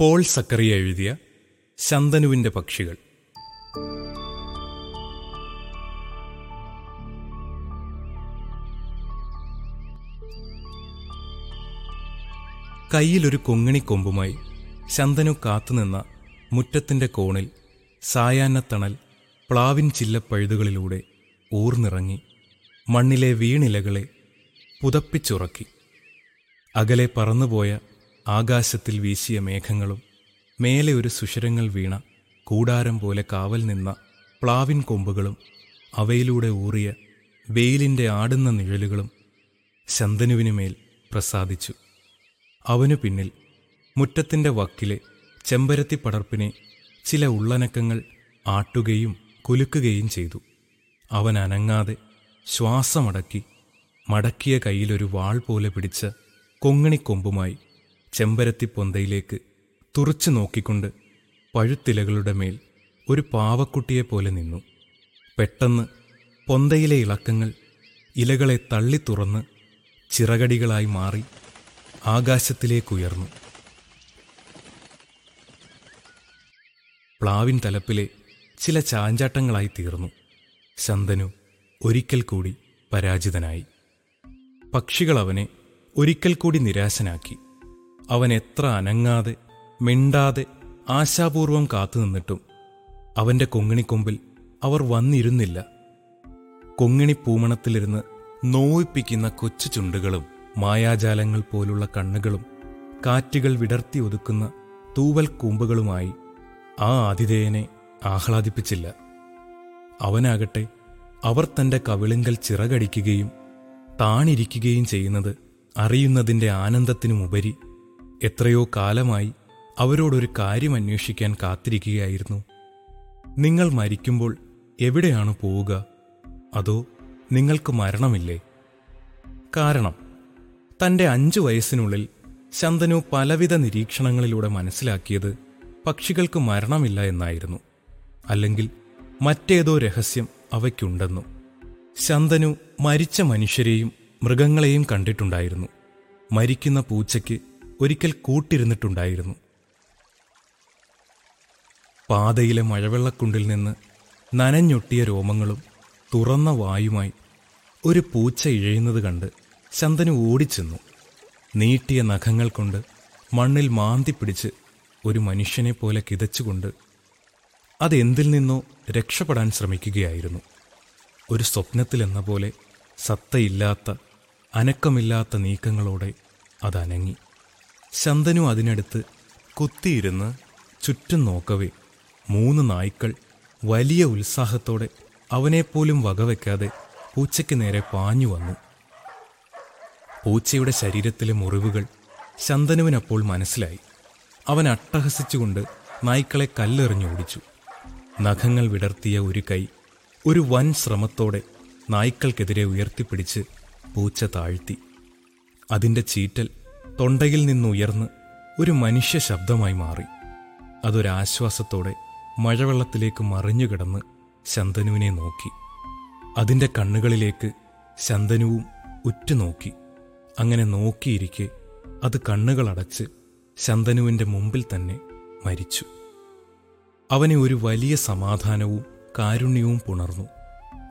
Paul Zacharia എഴുതിയ ശന്തനുവിന്റെ പക്ഷികൾ. കയ്യിലൊരു കൊങ്ങിണിക്കൊമ്പുമായി ശന്തനു കാത്തുനിന്ന മുറ്റത്തിന്റെ കോണിൽ സായാഹ്നത്തണൽ പ്ലാവിൻ ചില്ലപ്പഴുതുകളിലൂടെ ഊർന്നിറങ്ങി മണ്ണിലെ വീണിലകളെ പുതപ്പിച്ചുറക്കി. അകലെ പറന്നുപോയ ആകാശത്തിൽ വീശിയ മേഘങ്ങളും മേലെ ഒരു സുഷിരങ്ങൾ വീണ കൂടാരം പോലെ കാവൽ നിന്ന പ്ലാവിൻ കൊമ്പുകളും അവയിലൂടെ ഊറിയ വെയിലിന്റെ ആടുന്ന നിഴലുകളും ശന്തനുവിനുമേൽ പ്രസാദിച്ചു. അവനു പിന്നിൽ മുറ്റത്തിന്റെ വക്കിലെ ചെമ്പരത്തി പടർപ്പിനെ ചില ഉള്ളനക്കങ്ങൾ ആട്ടുകയും കുലുക്കുകയും ചെയ്തു. അവൻ അനങ്ങാതെ ശ്വാസമടക്കി മടക്കിയ കയ്യിലൊരു വാൾ പോലെ പിടിച്ച കൊങ്ങിണിക്കൊമ്പുമായി ചെമ്പരത്തി പൊന്തയിലേക്ക് തുറച്ചു നോക്കിക്കൊണ്ട് പഴുത്തിലകളുടെ മേൽ ഒരു പാവക്കുട്ടിയെപ്പോലെ നിന്നു. പെട്ടെന്ന് പൊന്തയിലെ ഇളക്കങ്ങൾ ഇലകളെ തള്ളി തുറന്ന് ചിറകടികളായി മാറി ആകാശത്തിലേക്കുയർന്നു. പ്ലാവിൻ തലപ്പിലെ ചില ചാഞ്ചാട്ടങ്ങളായി തീർന്നു. ശന്തനു ഒരിക്കൽ കൂടി പരാജിതനായി. പക്ഷികൾ അവനെ ഒരിക്കൽ കൂടി നിരാശനാക്കി. അവൻ എത്ര അനങ്ങാതെ മിണ്ടാതെ ആശാപൂർവം കാത്തുനിന്നിട്ടും അവന്റെ കൊങ്ങിണിക്കൊമ്പിൽ അവർ വന്നിരുന്നില്ല. കൊങ്ങിണി പൂമണത്തിലിരുന്ന് നോവിപ്പിക്കുന്ന കൊച്ചു ചുണ്ടുകളും മായാജാലങ്ങൾ പോലുള്ള കണ്ണുകളും കാറ്റുകൾ വിടർത്തി ഒതുക്കുന്ന തൂവൽ കൂമ്പുകളുമായി ആ ആതിഥേയനെ ആഹ്ലാദിപ്പിച്ചില്ല. അവനാകട്ടെ അവർ തന്റെ കവിളിങ്കൽ ചിറകടിക്കുകയും താണിരിക്കുകയും ചെയ്യുന്നത് അറിയുന്നതിന്റെ ആനന്ദത്തിനുമുപരി എത്രയോ കാലമായി അവരോടൊരു കാര്യം അന്വേഷിക്കാൻ കാത്തിരിക്കുകയായിരുന്നു. നിങ്ങൾ മരിക്കുമ്പോൾ എവിടെയാണ് പോവുക? അതോ നിങ്ങൾക്ക് മരണമില്ലേ? കാരണം തന്റെ അഞ്ചു വയസ്സിനുള്ളിൽ ശന്തനു പലവിധ നിരീക്ഷണങ്ങളിലൂടെ മനസ്സിലാക്കിയത് പക്ഷികൾക്ക് മരണമില്ല എന്നായിരുന്നു. അല്ലെങ്കിൽ മറ്റേതോ രഹസ്യം അവയ്ക്കുണ്ടെന്നു. ശന്തനു മരിച്ച മനുഷ്യരെയും മൃഗങ്ങളെയും കണ്ടിട്ടുണ്ടായിരുന്നു. മരിക്കുന്ന പൂച്ചയ്ക്ക് ഒരിക്കൽ കൂട്ടിരുന്നിട്ടുണ്ടായിരുന്നു. പാതയിലെ മഴവെള്ളക്കുണ്ടിൽ നിന്ന് നനഞ്ഞൊട്ടിയ രോമങ്ങളും തുറന്ന വായുമായി ഒരു പൂച്ച ഇഴയുന്നത് കണ്ട് ശന്തനു ഓടിച്ചെന്നു. നീട്ടിയ നഖങ്ങൾ കൊണ്ട് മണ്ണിൽ മാന്തി പിടിച്ച് ഒരു മനുഷ്യനെ പോലെ കിതച്ചുകൊണ്ട് അതെന്തിൽ നിന്നോ രക്ഷപ്പെടാൻ ശ്രമിക്കുകയായിരുന്നു. ഒരു സ്വപ്നത്തിലെന്ന പോലെ സത്തയില്ലാത്ത അനക്കമില്ലാത്ത നീക്കങ്ങളോടെ അതനങ്ങി. ശന്തനു അതിനടുത്ത് കുത്തിയിരുന്ന് ചുറ്റും നോക്കവേ മൂന്ന് നായ്ക്കൾ വലിയ ഉത്സാഹത്തോടെ അവനെപ്പോലും വകവെക്കാതെ പൂച്ചയ്ക്ക് നേരെ പാഞ്ഞു വന്നു. പൂച്ചയുടെ ശരീരത്തിലെ മുറിവുകൾ ശന്തനുവിനപ്പോൾ മനസ്സിലായി. അവൻ അട്ടഹസിച്ചുകൊണ്ട് നായ്ക്കളെ കല്ലെറിഞ്ഞു ഓടിച്ചു. നഖങ്ങൾ വിടർത്തിയ ഒരു കൈ ഒരു വൻ ശ്രമത്തോടെ നായ്ക്കൾക്കെതിരെ ഉയർത്തിപ്പിടിച്ച് പൂച്ച താഴ്ത്തി. അതിന്റെ ചീറ്റൽ തൊണ്ടയിൽ നിന്നുയർന്ന് ഒരു മനുഷ്യ ശബ്ദമായി മാറി. അതൊരാശ്വാസത്തോടെ മഴവെള്ളത്തിലേക്ക് മറിഞ്ഞുകിടന്ന് ശന്തനുവിനെ നോക്കി. അതിന്റെ കണ്ണുകളിലേക്ക് ശന്തനുവും ഉറ്റുനോക്കി. അങ്ങനെ നോക്കിയിരിക്കെ അത് കണ്ണുകളടച്ച് ശന്തനുവിന്റെ മുമ്പിൽ തന്നെ മരിച്ചു. അവനെ ഒരു വലിയ സമാധാനവും കാരുണ്യവും പുണർന്നു.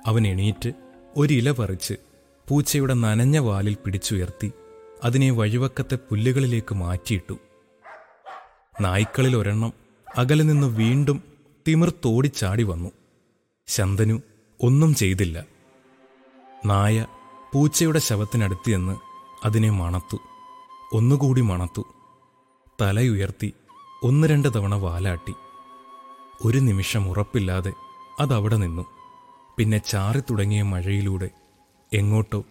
അവൻ എണീറ്റ് ഒരില പറിച്ച് പൂച്ചയുടെ നനഞ്ഞ വാലിൽ പിടിച്ചുയർത്തി അതിനെ വഴിവക്കത്തെ പുല്ലുകളിലേക്ക് മാറ്റിയിട്ടു. നായ്ക്കളിൽ ഒരെണ്ണം അകലെ നിന്ന് വീണ്ടും തിമിർത്തോടിച്ചാടി വന്നു. ശന്തനു ഒന്നും ചെയ്തില്ല. നായ പൂച്ചയുടെ ശവത്തിനടുത്ത് എന്ന് അതിനെ മണത്തു. ഒന്നുകൂടി മണത്തു. തലയുയർത്തി ഒന്ന് രണ്ട് തവണ വാലാട്ടി. ഒരു നിമിഷം ഉറപ്പില്ലാതെ അതവിടെ നിന്നു. പിന്നെ ചാറി തുടങ്ങിയ മഴയിലൂടെ എങ്ങോട്ടോ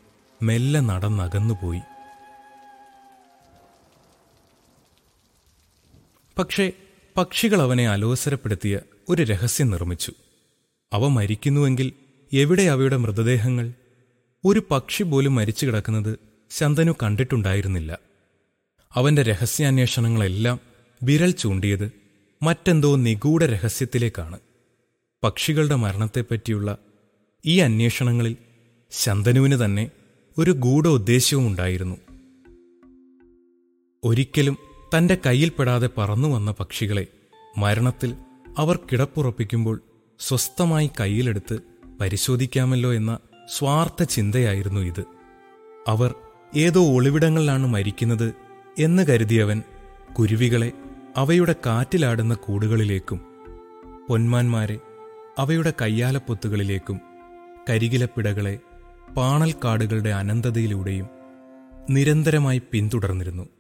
മെല്ലെ നടന്നകന്നുപോയി. പക്ഷേ പക്ഷികൾ അവനെ അലോസരപ്പെടുത്തിയ ഒരു രഹസ്യം നിർമ്മിച്ചു. അവ മരിക്കുന്നുവെങ്കിൽ എവിടെ അവയുടെ മൃതദേഹങ്ങൾ? ഒരു പക്ഷി പോലും മരിച്ചു കിടക്കുന്നത് ശന്തനു കണ്ടിട്ടുണ്ടായിരുന്നില്ല. അവന്റെ രഹസ്യാന്വേഷണങ്ങളെല്ലാം വിരൽ ചൂണ്ടിയത് മറ്റെന്തോ നിഗൂഢ രഹസ്യത്തിലേക്കാണ്. പക്ഷികളുടെ മരണത്തെപ്പറ്റിയുള്ള ഈ അന്വേഷണങ്ങളിൽ ശന്തനുവിന് തന്നെ ഒരു ഗൂഢ ഉദ്ദേശ്യവും ഉണ്ടായിരുന്നു ഒരിക്കലും തന്റെ കയ്യിൽപ്പെടാതെ പറന്നു വന്ന പക്ഷികളെ മരണത്തിൽ അവർ കിടപ്പുറപ്പിക്കുമ്പോൾ സ്വസ്ഥമായി കയ്യിലെടുത്ത് പരിശോധിക്കാമല്ലോ എന്ന സ്വാർത്ഥ ചിന്തയായിരുന്നു ഇത്. അവർ ഏതോ ഒളിവിടങ്ങളിലാണ് മരിക്കുന്നത് എന്ന് കരുതിയവൻ കുരുവികളെ അവയുടെ കാറ്റിലാടുന്ന കൂടുകളിലേക്കും പൊന്മാന്മാരെ അവയുടെ കയ്യാലപ്പൊത്തുകളിലേക്കും കരികിലപ്പിടകളെ പാണൽക്കാടുകളുടെ അനന്തതയിലൂടെയും നിരന്തരമായി പിന്തുടർന്നിരുന്നു.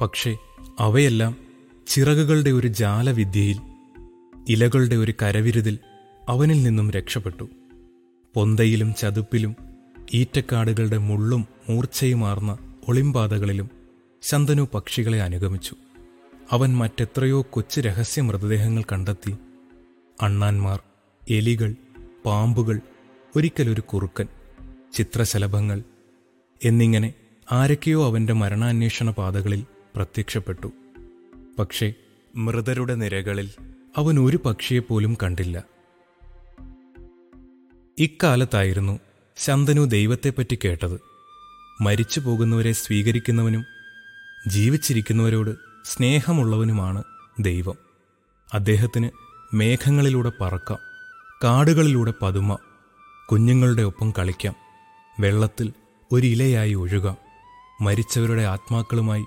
പക്ഷേ അവയെല്ലാം ചിറകുകളുടെ ഒരു ജാലവിദ്യയിൽ ഇലകളുടെ ഒരു കരവിരുതിൽ അവനിൽ നിന്നും രക്ഷപ്പെട്ടു. പൊന്തയിലും ചതുപ്പിലും ഈറ്റക്കാടുകളുടെ മുള്ളും മൂർച്ചയുമാർന്ന ഒളിമ്പാതകളിലും ശന്തനു പക്ഷികളെ അനുഗമിച്ചു. അവൻ മറ്റെത്രയോ കൊച്ചു രഹസ്യ മൃതദേഹങ്ങൾ കണ്ടെത്തി. അണ്ണാന്മാർ എലികൾ പാമ്പുകൾ ഒരിക്കലൊരു കുറുക്കൻ ചിത്രശലഭങ്ങൾ എന്നിങ്ങനെ ആരൊക്കെയോ അവന്റെ മരണാന്വേഷണ പാതകളിൽ പ്രത്യക്ഷപ്പെട്ടു. പക്ഷേ മൃതരുടെ നിരകളിൽ അവൻ ഒരു പക്ഷിയെപ്പോലും കണ്ടില്ല. ഇക്കാലത്തായിരുന്നു ശന്തനു ദൈവത്തെപ്പറ്റി കേട്ടത്. മരിച്ചു പോകുന്നവരെ സ്വീകരിക്കുന്നവനും ജീവിച്ചിരിക്കുന്നവരോട് സ്നേഹമുള്ളവനുമാണ് ദൈവം. അദ്ദേഹത്തിന് മേഘങ്ങളിലൂടെ പറക്കാം കാടുകളിലൂടെ പതുമാം കുഞ്ഞുങ്ങളുടെ ഒപ്പം കളിക്കാം വെള്ളത്തിൽ ഒരിലയായി ഒഴുകാം മരിച്ചവരുടെ ആത്മാക്കളുമായി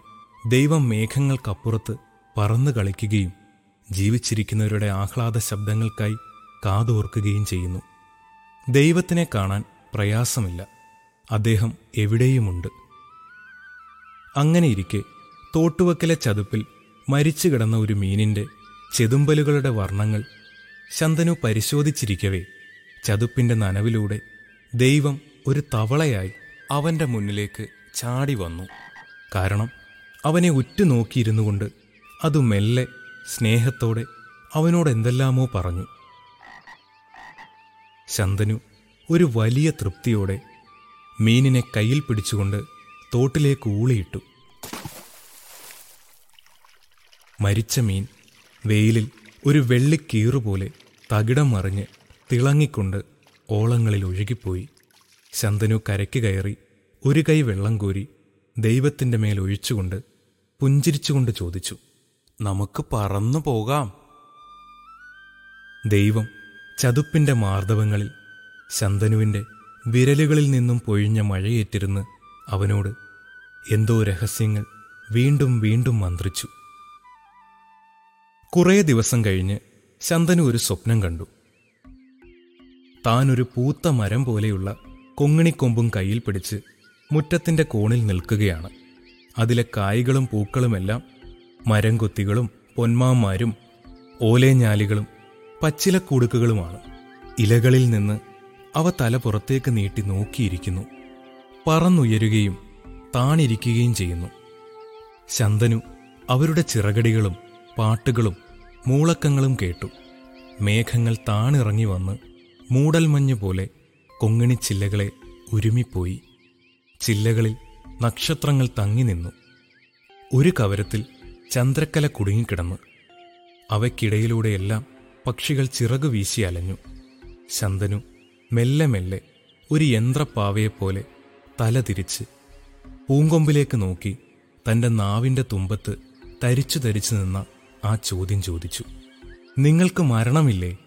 ദൈവം മേഘങ്ങൾക്കപ്പുറത്ത് പറന്നു കളിക്കുകയും ജീവിച്ചിരിക്കുന്നവരുടെ ആഹ്ലാദ ശബ്ദങ്ങൾക്കായി കാതോർക്കുകയും ചെയ്യുന്നു. ദൈവത്തിനെ കാണാൻ പ്രയാസമില്ല. അദ്ദേഹം എവിടെയുമുണ്ട്? അങ്ങനെയിരിക്കെ തോട്ടുവക്കിലെ ചതുപ്പിൽ മരിച്ചു കിടന്ന ഒരു മീനിന്റെ ചെതുമ്പലുകളുടെ വർണങ്ങൾ ശന്തനു പരിശോധിച്ചിരിക്കവേ. ചതുപ്പിന്റെ നനവിലൂടെ ദൈവം ഒരു തവളയായി അവന്റെ മുന്നിലേക്ക് ചാടി വന്നു. കാരണം അവനെ ഉറ്റുനോക്കിയിരുന്നു കൊണ്ട് അത് മെല്ലെ സ്നേഹത്തോടെ അവനോട് എന്തെല്ലാമോ പറഞ്ഞു. ശന്തനു ഒരു വലിയ തൃപ്തിയോടെ മീനിനെ കയ്യിൽ പിടിച്ചുകൊണ്ട് തോട്ടിലേക്ക് ഊളിയിട്ടു. മരിച്ച മീൻ വെയിലിൽ ഒരു വെള്ളിക്കീറുപോലെ തകിടം മറിഞ്ഞ് തിളങ്ങിക്കൊണ്ട് ഓളങ്ങളിൽ ഒഴുകിപ്പോയി. ശന്തനു കരയ്ക്ക് കയറി ഒരു കൈ വെള്ളം കോരി ദൈവത്തിന്റെ മേൽ ഒഴിച്ചുകൊണ്ട് പുഞ്ചിരിച്ചുകൊണ്ട് ചോദിച്ചു നമുക്ക് പറന്നു പോകാം. ദൈവം ചതുപ്പിന്റെ മാർദ്ദവങ്ങളിൽ ശന്തനുവിന്റെ വിരലുകളിൽ നിന്നും പൊഴിഞ്ഞ മഴയേറ്റിരുന്ന് അവനോട് എന്തോ രഹസ്യങ്ങൾ വീണ്ടും വീണ്ടും മന്ത്രിച്ചു. കുറേ ദിവസം കഴിഞ്ഞ് ശന്തനു ഒരു സ്വപ്നം കണ്ടു. താനൊരു പൂത്ത മരം പോലെയുള്ള കൊങ്ങിണിക്കൊമ്പും കയ്യിൽ പിടിച്ച് മുറ്റത്തിന്റെ കോണിൽ നിൽക്കുകയാണ്. അതിലെ കായ്കളും പൂക്കളുമെല്ലാം മരം കൊത്തികളും പൊന്മാന്മാരും ഓലേഞ്ഞാലികളും പച്ചിലക്കൂടുക്കുകളുമാണ്. ഇലകളിൽ നിന്ന് അവ തല പുറത്തേക്ക് നീട്ടി നോക്കിയിരിക്കുന്നു. പറന്നുയരുകയും താണിരിക്കുകയും ചെയ്യുന്നു. ശന്തനു അവരുടെ ചിറകടികളും പാട്ടുകളും മൂളക്കങ്ങളും കേട്ടു. മേഘങ്ങൾ താണിറങ്ങി വന്ന് മൂടൽമഞ്ഞ് പോലെ കൊങ്ങിണിച്ചില്ലകളെ ഉരുമിപ്പോയി ചില്ലകളിൽ നക്ഷത്രങ്ങൾ തങ്ങി നിന്നു. ഒരു കവരത്തിൽ ചന്ദ്രക്കല കുടുങ്ങിക്കിടന്നു. അവയ്ക്കിടയിലൂടെയെല്ലാം പക്ഷികൾ ചിറകു വീശി അലഞ്ഞു. ശന്തനു മെല്ലെ മെല്ലെ ഒരു യന്ത്രപ്പാവയെപ്പോലെ തല തിരിച്ച് പൂങ്കൊമ്പിലേക്ക് നോക്കി തന്റെ നാവിന്റെ തുമ്പത്ത് തരിച്ചു തരിച്ചു നിന്ന ആ ചോദ്യം ചോദിച്ചു. നിങ്ങൾക്ക് മരണമില്ലേ?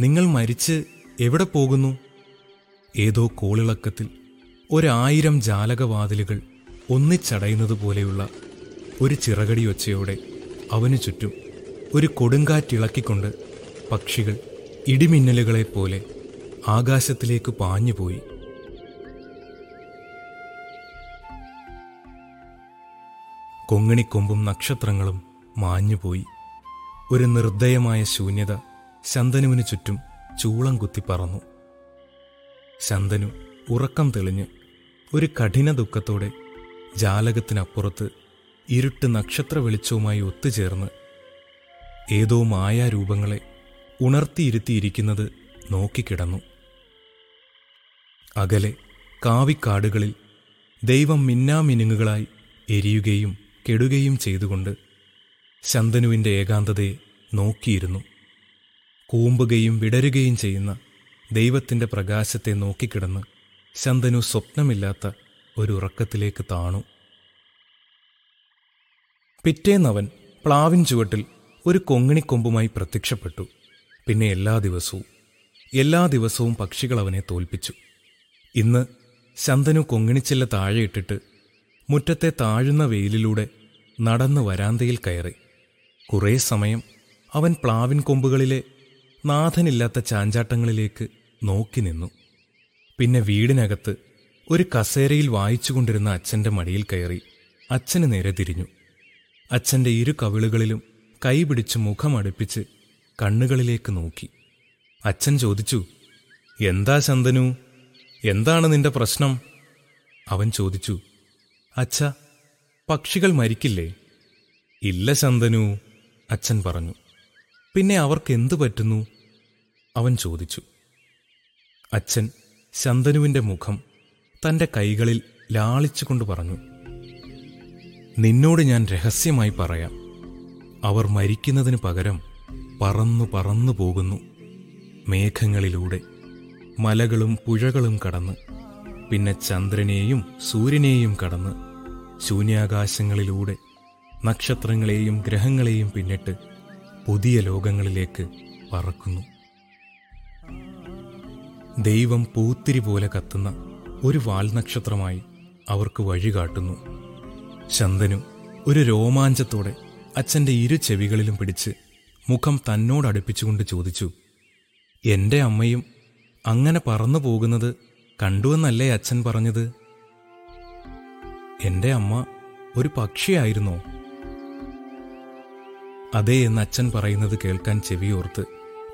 നിങ്ങൾ മരിച്ച് എവിടെ പോകുന്നു? ഏതോ കോളിളക്കത്തിൽ ഒരായിരം ജാലകവാതിലുകൾ ഒന്നിച്ചടയുന്നത് പോലെയുള്ള ഒരു ചിറകടി ഒച്ചയോടെ അവനു ചുറ്റും ഒരു കൊടുങ്കാറ്റിളക്കിക്കൊണ്ട് പക്ഷികൾ ഇടിമിന്നലുകളെപ്പോലെ ആകാശത്തിലേക്ക് പാഞ്ഞുപോയി. കൊങ്ങിണിക്കൊമ്പും നക്ഷത്രങ്ങളും മാഞ്ഞുപോയി. ഒരു നിർദ്ദയമായ ശൂന്യത ശന്തനുവിനു ചുറ്റും ചൂളം കുത്തി പറന്നു. ശന്തനു ഉറക്കം തെളിഞ്ഞ് ഒരു കഠിന ദുഃഖത്തോടെ ജാലകത്തിനപ്പുറത്ത് ഇരുട്ട് നക്ഷത്ര വെളിച്ചവുമായി ഒത്തുചേർന്ന് ഏതോ മായാരൂപങ്ങളെ ഉണർത്തിയിരുത്തിയിരിക്കുന്നത് നോക്കിക്കിടന്നു. അകലെ കാവിക്കാടുകളിൽ ദൈവം മിന്നാമിനുങ്ങുകളായി എരിയുകയും കെടുകയും ചെയ്തുകൊണ്ട് ശന്തനുവിന്റെ ഏകാന്തതയെ നോക്കിയിരുന്നു. കൂമ്പുകയും വിടരുകയും ചെയ്യുന്ന ദൈവത്തിന്റെ പ്രകാശത്തെ നോക്കിക്കിടന്ന് ശന്തനു സ്വപ്നമില്ലാത്ത ഒരു ഉറക്കത്തിലേക്ക് താണു. പിറ്റേന്നവൻ പ്ലാവിൻ ചുവട്ടിൽ ഒരു കൊങ്ങിണിക്കൊമ്പുമായി പ്രത്യക്ഷപ്പെട്ടു. പിന്നെ എല്ലാ ദിവസവും എല്ലാ ദിവസവും പക്ഷികൾ അവനെ തോൽപ്പിച്ചു. ഇന്ന് ശന്തനു കൊങ്ങിണിച്ചില്ല താഴെയിട്ടിട്ട് മുറ്റത്തെ താഴുന്ന വെയിലിലൂടെ നടന്ന് വരാന്തയിൽ കയറി. കുറേ സമയം അവൻ പ്ലാവിൻ കൊമ്പുകളിലെ നാഥനില്ലാത്ത ചാഞ്ചാട്ടങ്ങളിലേക്ക് നോക്കി നിന്നു. പിന്നെ വീടിനകത്ത് ഒരു കസേരയിൽ വായിച്ചുകൊണ്ടിരുന്ന അച്ഛന്റെ മടിയിൽ കയറി അച്ഛന് നേരെ തിരിഞ്ഞു. അച്ഛന്റെ ഇരു കവിളുകളിലും കൈപിടിച്ച് മുഖമടുപ്പിച്ച് കണ്ണുകളിലേക്ക് നോക്കി. അച്ഛൻ ചോദിച്ചു എന്താ ശന്തനു എന്താണ് നിന്റെ പ്രശ്നം? അവൻ ചോദിച്ചു അച്ഛ പക്ഷികൾ മരിക്കില്ലേ? ഇല്ല ശന്തനു അച്ഛൻ പറഞ്ഞു. പിന്നെ അവർക്ക് എന്തു പറ്റുന്നു? അവൻ ചോദിച്ചു. അച്ഛൻ ശന്തനുവിന്റെ മുഖം തന്റെ കൈകളിൽ ലാളിച്ചുകൊണ്ട് പറഞ്ഞു നിന്നോട് ഞാൻ രഹസ്യമായി പറയാം. അവർ മരിക്കുന്നതിന് പകരം പറന്നു പറന്നു പോകുന്നു. മേഘങ്ങളിലൂടെ മലകളും പുഴകളും കടന്ന് പിന്നെ ചന്ദ്രനെയും സൂര്യനെയും കടന്ന് ശൂന്യാകാശങ്ങളിലൂടെ നക്ഷത്രങ്ങളെയും ഗ്രഹങ്ങളെയും പിന്നിട്ട് പുതിയ ലോകങ്ങളിലേക്ക് പറക്കുന്നു. ദൈവം പൂത്തിരി പോലെ കത്തുന്ന ഒരു വാൽനക്ഷത്രമായി അവർക്ക് വഴികാട്ടുന്നു ശന്തനു ഒരു രോമാഞ്ചത്തോടെ അച്ഛന്റെ ഇരു ചെവികളിലും പിടിച്ച് മുഖം തന്നോടടുപ്പിച്ചുകൊണ്ട് ചോദിച്ചു എന്റെ അമ്മയും അങ്ങനെ പറന്നു പോകുന്നത് കണ്ടുവെന്നല്ലേ അച്ഛൻ പറഞ്ഞത്? എന്റെ അമ്മ ഒരു പക്ഷിയായിരുന്നോ? അതേ എന്ന് അച്ഛൻ പറയുന്നത് കേൾക്കാൻ ചെവിയോർത്ത്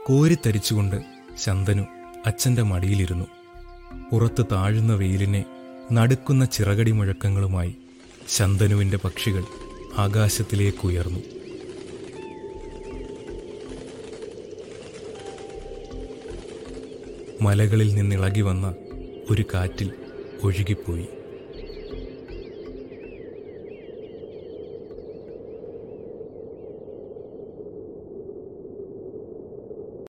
കോരിത്തരിച്ചുകൊണ്ട് ശന്തനു അച്ഛന്റെ മടിയിലിരുന്നു. പുറത്ത് താഴുന്ന വെയിലിനെ നടുക്കുന്ന ചിറകടി മുഴക്കങ്ങളുമായി ശന്തനുവിന്റെ പക്ഷികൾ ആകാശത്തിലേക്കുയർന്നു. മലകളിൽ നിന്നിളകി വന്ന ഒരു കാറ്റിൽ ഒഴുകിപ്പോയി.